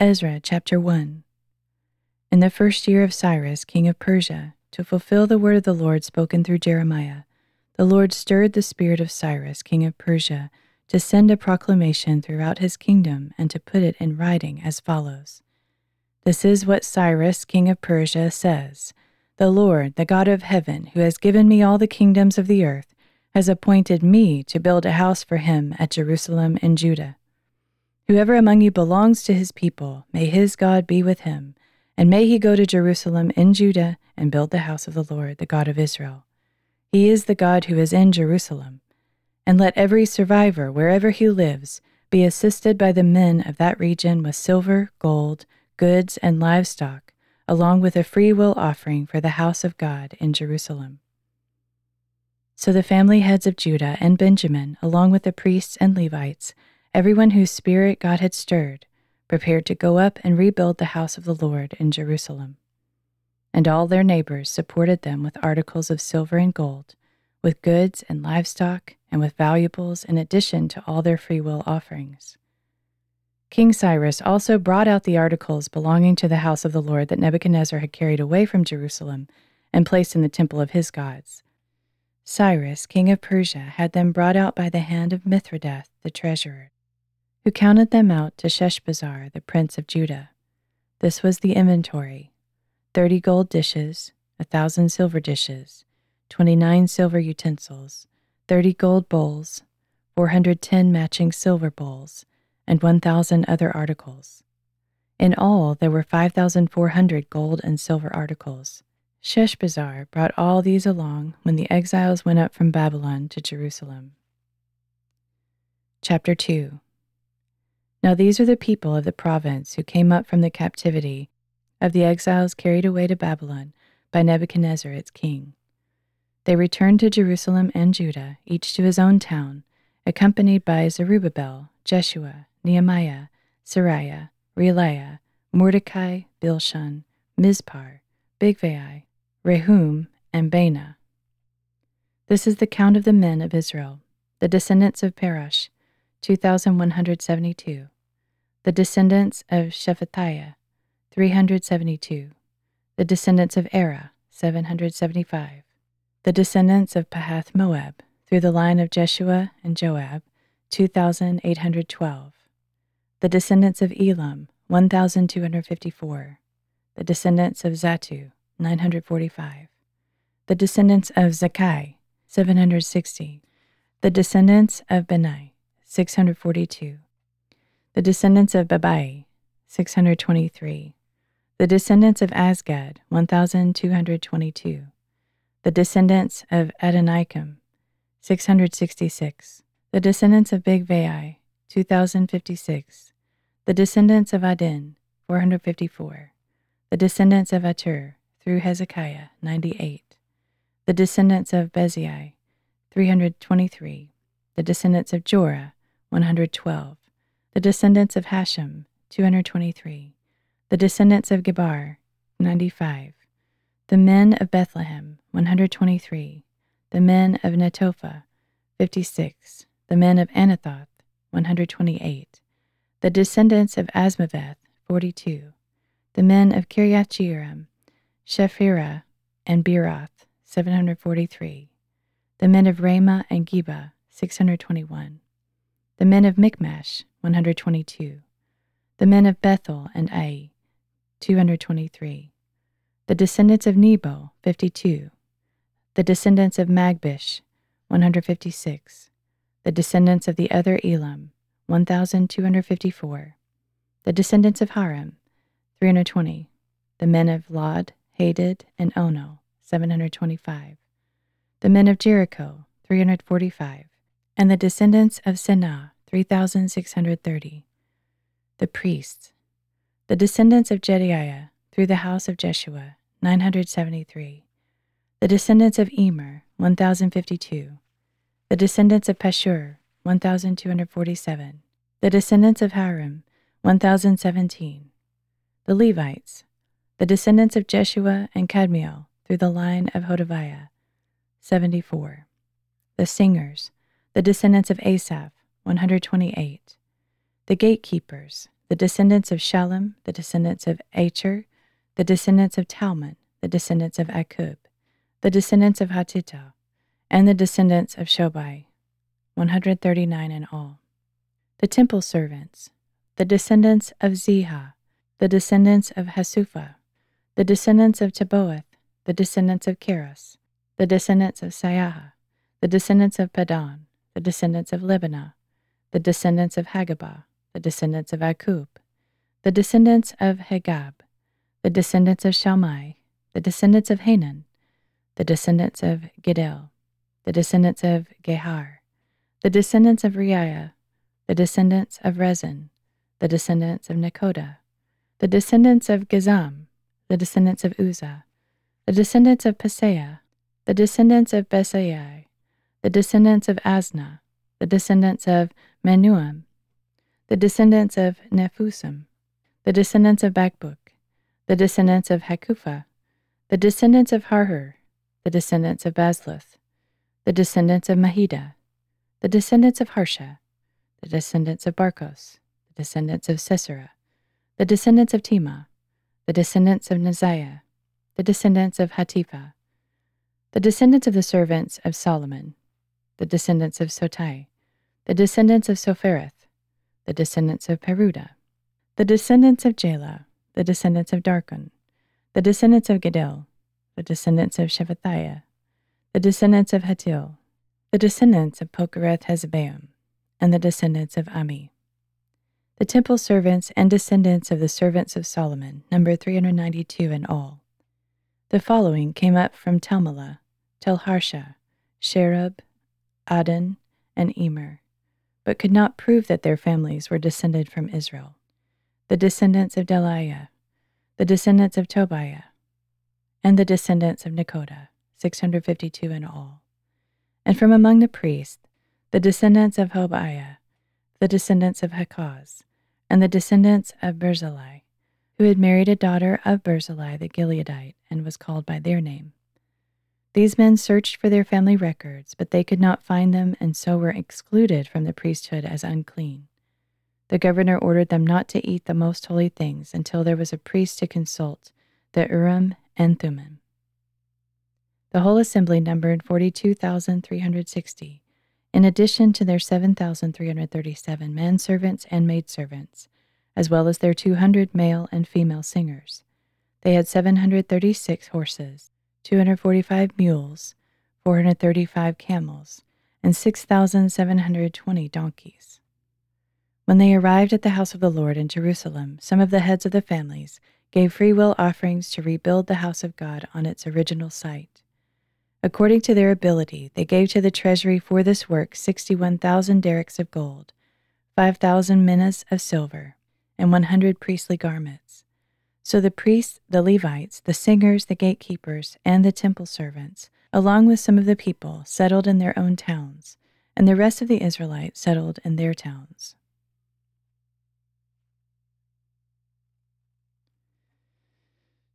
Ezra chapter 1 In the first year of Cyrus, king of Persia, to fulfill the word of the Lord spoken through Jeremiah, the Lord stirred the spirit of Cyrus, king of Persia, to send a proclamation throughout his kingdom and to put it in writing as follows. This is what Cyrus, king of Persia, says. The Lord, the God of heaven, who has given me all the kingdoms of the earth, has appointed me to build a house for him at Jerusalem in Judah. Whoever among you belongs to his people, may his God be with him, and may he go to Jerusalem in Judah and build the house of the Lord, the God of Israel. He is the God who is in Jerusalem. And let every survivor, wherever he lives, be assisted by the men of that region with silver, gold, goods, and livestock, along with a free will offering for the house of God in Jerusalem. So the family heads of Judah and Benjamin, along with the priests and Levites, everyone whose spirit God had stirred, prepared to go up and rebuild the house of the Lord in Jerusalem. And all their neighbors supported them with articles of silver and gold, with goods and livestock, and with valuables in addition to all their freewill offerings. King Cyrus also brought out the articles belonging to the house of the Lord that Nebuchadnezzar had carried away from Jerusalem and placed in the temple of his gods. Cyrus, king of Persia, had them brought out by the hand of Mithredath, the treasurer who counted them out to Sheshbazzar, the prince of Judah. This was the inventory thirty gold dishes, a thousand silver dishes, twenty nine silver utensils, thirty gold bowls, four hundred ten matching silver bowls, and one thousand other articles. In all, there were five thousand four hundred gold and silver articles. Sheshbazzar brought all these along when the exiles went up from Babylon to Jerusalem. Chapter 2 now these are the people of the province who came up from the captivity of the exiles carried away to Babylon by Nebuchadnezzar its king. They returned to Jerusalem and Judah, each to his own town, accompanied by Zerubbabel, Jeshua, Nehemiah, Seraiah, Reelaiah, Mordecai, Bilshan, Mispar, Bigvai, Rehum, and Baanah. This is the count of the men of Israel, the descendants of Parosh, 2,172. The descendants of Shephatiah, 372. The descendants of Arah, 775. The descendants of Pahath Moab, through the line of Jeshua and Joab, 2,812. The descendants of Elam, 1,254. The descendants of Zattu, 945. The descendants of Zakkai, 760. The descendants of Bani, 642. The descendants of Bebai, 623. The descendants of Azgad, 1222. The descendants of Adonikam, 666. The descendants of Bigvai, 2056. The descendants of Adin, 454. The descendants of Ater, through Hezekiah, 98. The descendants of Bezai, 323. The descendants of Jorah, 112. The descendants of Hashum, 223. The descendants of Gibbar, 95. The men of Bethlehem, 123. The men of Netophah, 56. The men of Anathoth, 128. The descendants of Azmaveth, 42. The men of Kiriath Jearim, Shephirah, and Beeroth, 743. The men of Ramah and Geba, 621. The men of Michmash, 122. The men of Bethel and Ai, 223. The descendants of Nebo, 52. The descendants of Magbish, 156. The descendants of the other Elam, 1,254. The descendants of Harim, 320. The men of Lod, Hadid, and Ono, 725. The men of Jericho, 345 and the descendants of Senah, 3,630. The priests, the descendants of Jedaiah, through the house of Jeshua, 973. The descendants of Immer, 1,052. The descendants of Pashur, 1,247. The descendants of Harim, 1,017. The Levites, the descendants of Jeshua and Kadmiel, through the line of Hodaviah, 74. The singers, the descendants of Asaph, 128. The gatekeepers, the descendants of Shallum, the descendants of Acher, the descendants of Talmon, the descendants of Akkub, the descendants of Hatita, and the descendants of Shobai, 139 in all. The temple servants, the descendants of Ziha, the descendants of Hasupha, the descendants of Tabbaoth, the descendants of Keros, the descendants of Saiah, the descendants of Padon, the descendants of Lebanah, the descendants of Hagabah, the descendants of Akkub, the descendants of Hagab, the descendants of Shalmai, the descendants of Hanan, the descendants of Giddel, the descendants of Gahar, the descendants of Reaiah, the descendants of Rezin, the descendants of Nekoda, the descendants of Gazzam, the descendants of Uzzah, the descendants of Paseah, the descendants of Besai, the descendants of Asnah, the descendants of Meunim, the descendants of Nephusim, the descendants of Bakbuk, the descendants of Hakupha, the descendants of Harhur, the descendants of Bazluth, the descendants of Mehida, the descendants of Harsha, the descendants of Barkos, the descendants of Sisera, the descendants of Tema, the descendants of Neziah, the descendants of Hatipha, the descendants of the servants of Solomon, the descendants of Sotai, the descendants of Sophereth, the descendants of Peruda, the descendants of Jaalah, the descendants of Darkon, the descendants of Giddel, the descendants of Shephatiah, the descendants of Hattil, the descendants of Pochereth Hazzebaim, and the descendants of Ami. The temple servants and descendants of the servants of Solomon number 392 in all. The following came up from Telmela, Telharsha, Sherub, Adon, and Immer, but could not prove that their families were descended from Israel. The descendants of Delaiah, the descendants of Tobiah, and the descendants of Nekoda, 652 in all. And from among the priests, the descendants of Hobaiah, the descendants of Hakkoz, and the descendants of Barzillai, who had married a daughter of Barzillai the Gileadite and was called by their name. These men searched for their family records, but they could not find them and so were excluded from the priesthood as unclean. The governor ordered them not to eat the most holy things until there was a priest to consult, the Urim and Thummim. The whole assembly numbered 42,360, in addition to their 7,337 manservants and maidservants, as well as their 200 male and female singers. They had 736 horses, 245 mules, 435 camels, and 6,720 donkeys. When they arrived at the house of the Lord in Jerusalem, some of the heads of the families gave freewill offerings to rebuild the house of God on its original site. According to their ability, they gave to the treasury for this work 61,000 darics of gold, 5,000 minas of silver, and 100 priestly garments. So the priests, the Levites, the singers, the gatekeepers, and the temple servants, along with some of the people, settled in their own towns, and the rest of the Israelites settled in their towns.